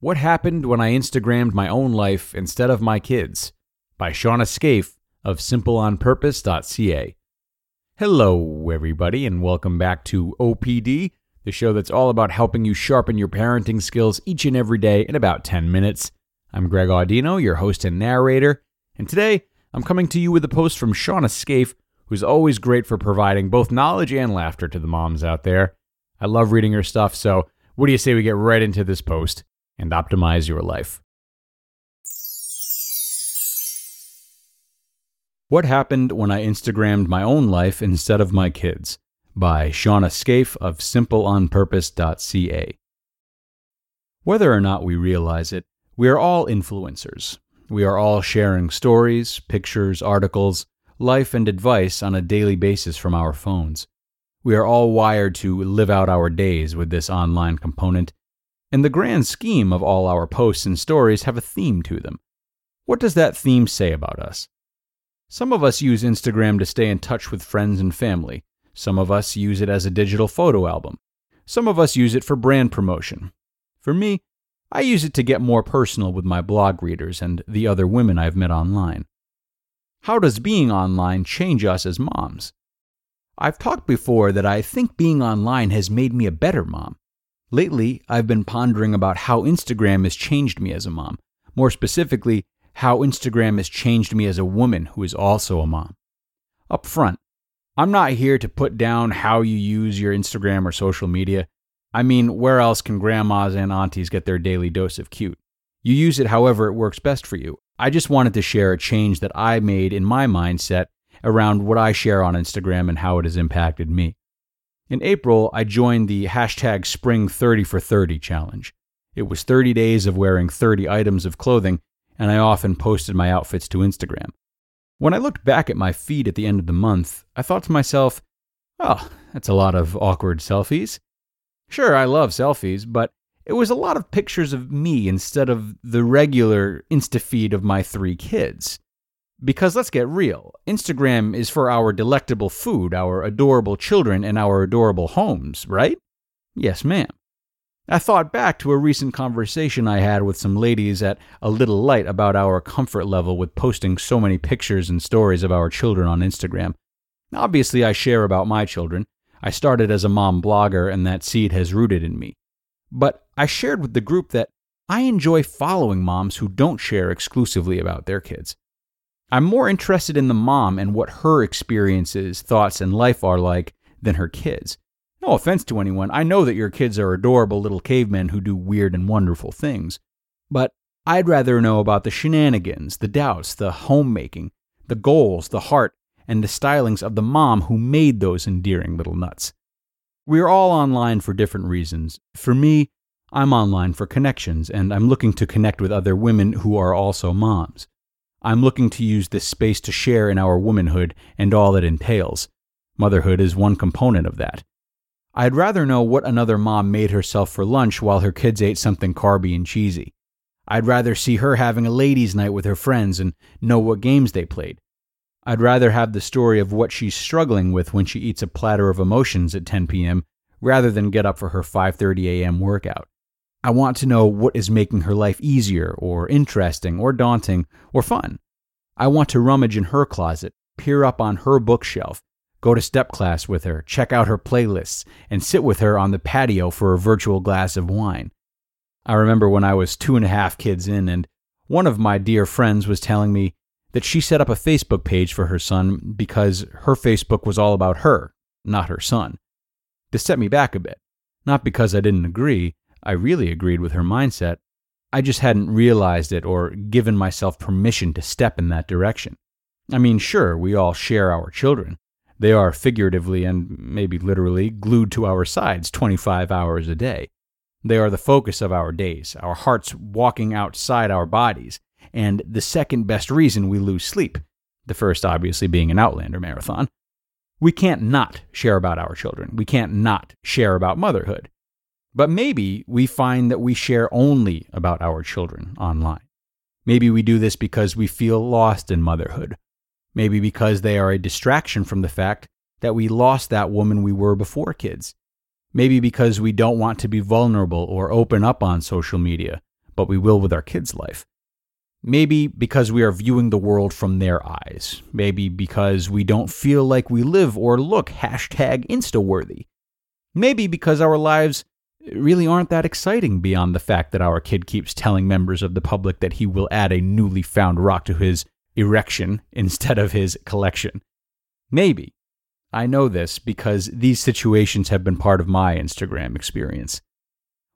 What Happened When I Instagrammed My Own Life Instead of My Kids? by Shawna Scafe of SimpleOnPurpose.ca. Hello, everybody, and welcome back to OPD, the show that's all about helping you sharpen your parenting skills each and every day in about 10 minutes. I'm Greg Audino, your host and narrator, and today I'm coming to you with a post from Shawna Scafe, who's always great for providing both knowledge and laughter to the moms out there. I love reading her stuff, so what do you say we get right into this post and optimize your life? What Happened When I Instagrammed My Own Life Instead of My Kids by Shawna Scafe of SimpleOnPurpose.ca. Whether or not we realize it, we are all influencers. We are all sharing stories, pictures, articles, life, and advice on a daily basis from our phones. We are all wired to live out our days with this online component, and the grand scheme of all our posts and stories have a theme to them. What does that theme say about us? Some of us use Instagram to stay in touch with friends and family. Some of us use it as a digital photo album. Some of us use it for brand promotion. For me, I use it to get more personal with my blog readers and the other women I've met online. How does being online change us as moms? I've talked before that I think being online has made me a better mom. Lately, I've been pondering about how Instagram has changed me as a mom. More specifically, how Instagram has changed me as a woman who is also a mom. Up front, I'm not here to put down how you use your Instagram or social media. I mean, where else can grandmas and aunties get their daily dose of cute? You use it however it works best for you. I just wanted to share a change that I made in my mindset around what I share on Instagram and how it has impacted me. In April, I joined the hashtag Spring 30 for 30 challenge. It was 30 days of wearing 30 items of clothing and I often posted my outfits to Instagram. When I looked back at my feed at the end of the month, I thought to myself, oh, that's a lot of awkward selfies. Sure, I love selfies, but it was a lot of pictures of me instead of the regular Insta feed of my three kids. Because let's get real, Instagram is for our delectable food, our adorable children, and our adorable homes, right? Yes, ma'am. I thought back to a recent conversation I had with some ladies at A Little Light about our comfort level with posting so many pictures and stories of our children on Instagram. Obviously, I share about my children. I started as a mom blogger, and that seed has rooted in me. But I shared with the group that I enjoy following moms who don't share exclusively about their kids. I'm more interested in the mom and what her experiences, thoughts, and life are like than her kids. No offense to anyone, I know that your kids are adorable little cavemen who do weird and wonderful things. But I'd rather know about the shenanigans, the doubts, the homemaking, the goals, the heart, and the stylings of the mom who made those endearing little nuts. We are all online for different reasons. For me, I'm online for connections, and I'm looking to connect with other women who are also moms. I'm looking to use this space to share in our womanhood and all it entails. Motherhood is one component of that. I'd rather know what another mom made herself for lunch while her kids ate something carby and cheesy. I'd rather see her having a ladies' night with her friends and know what games they played. I'd rather have the story of what she's struggling with when she eats a platter of emotions at 10 p.m. rather than get up for her 5:30 a.m. workout. I want to know what is making her life easier or interesting or daunting or fun. I want to rummage in her closet, peer up on her bookshelf, go to step class with her, check out her playlists, and sit with her on the patio for a virtual glass of wine. I remember when I was two and a half kids in, and One of my dear friends was telling me that she set up a Facebook page for her son because her Facebook was all about her, not her son. This set me back a bit. Not because I didn't agree, I really agreed with her mindset. I just hadn't realized it or given myself permission to step in that direction. I mean, sure, we all share our children. They are figuratively and maybe literally glued to our sides 25 hours a day. They are the focus of our days, our hearts walking outside our bodies, and the second best reason we lose sleep, the first obviously being an Outlander marathon. We can't not share about our children. We can't not share about motherhood. But maybe we find that we share only about our children online. Maybe we do this because we feel lost in motherhood. Maybe because they are a distraction from the fact that we lost that woman we were before kids. Maybe because we don't want to be vulnerable or open up on social media, but we will with our kids' life. Maybe because we are viewing the world from their eyes. Maybe because we don't feel like we live or look hashtag insta-worthy. Maybe because our lives really aren't that exciting beyond the fact that our kid keeps telling members of the public that he will add a newly found rock to his erection instead of his collection. Maybe. I know this because these situations have been part of my Instagram experience.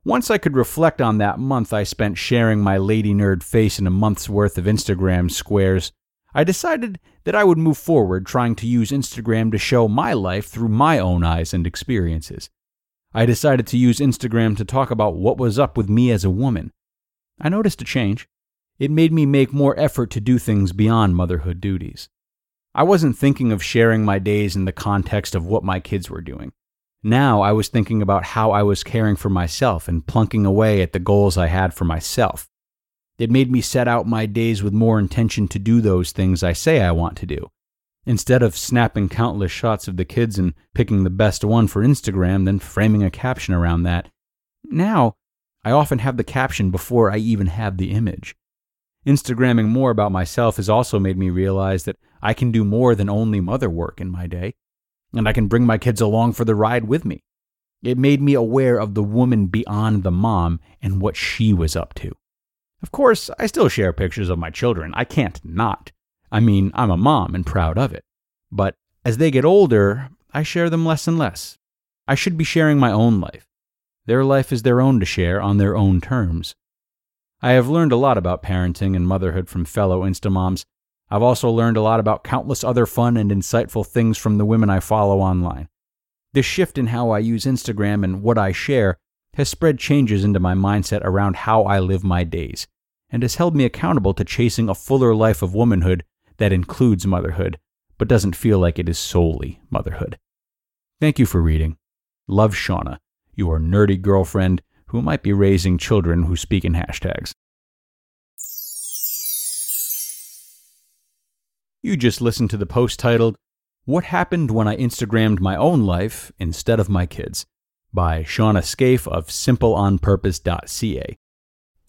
Once I could reflect on that month I spent sharing my lady nerd face in a month's worth of Instagram squares, I decided that I would move forward trying to use Instagram to show my life through my own eyes and experiences. I decided to use Instagram to talk about what was up with me as a woman. I noticed a change. It made me make more effort to do things beyond motherhood duties. I wasn't thinking of sharing my days in the context of what my kids were doing. Now I was thinking about how I was caring for myself and plunking away at the goals I had for myself. It made me set out my days with more intention to do those things I say I want to do. Instead of snapping countless shots of the kids and picking the best one for Instagram, then framing a caption around that, now I often have the caption before I even have the image. Instagramming more about myself has also made me realize that I can do more than only mother work in my day, and I can bring my kids along for the ride with me. It made me aware of the woman beyond the mom and what she was up to. Of course, I still share pictures of my children. I can't not. I mean, I'm a mom and proud of it. But as they get older, I share them less and less. I should be sharing my own life. Their life is their own to share on their own terms. I have learned a lot about parenting and motherhood from fellow Instamoms. I've also learned a lot about countless other fun and insightful things from the women I follow online. This shift in how I use Instagram and what I share has spread changes into my mindset around how I live my days, and has held me accountable to chasing a fuller life of womanhood that includes motherhood, but doesn't feel like it is solely motherhood. Thank you for reading. Love Shawna, your nerdy girlfriend who might be raising children who speak in hashtags. You just listened to the post titled, What Happened When I Instagrammed My Own Life Instead of My Kids by Shawna Scafe of simpleonpurpose.ca.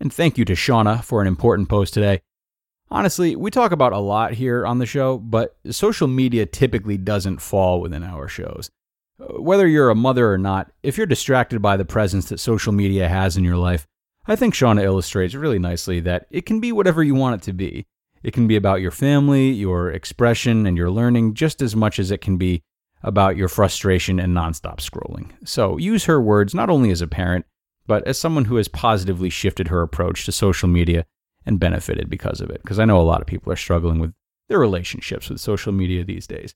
And thank you to Shawna for an important post today. Honestly, we talk about a lot here on the show, but social media typically doesn't fall within our shows. Uh, whether you're a mother or not, if you're distracted by the presence that social media has in your life, I think Shawna illustrates really nicely that it can be whatever you want it to be. It can be about your family, your expression, and your learning just as much as it can be about your frustration and nonstop scrolling. So use her words not only as a parent, but as someone who has positively shifted her approach to social media and benefited because of it. Because I know a lot of people are struggling with their relationships with social media these days.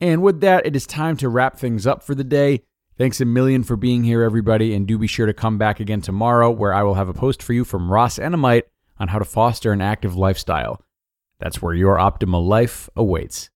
And with that, it is time to wrap things up for the day. Thanks a million for being here, everybody, and do be sure to come back again tomorrow where I will have a post for you from Ross Enamait on how to foster an active lifestyle. That's where your optimal life awaits.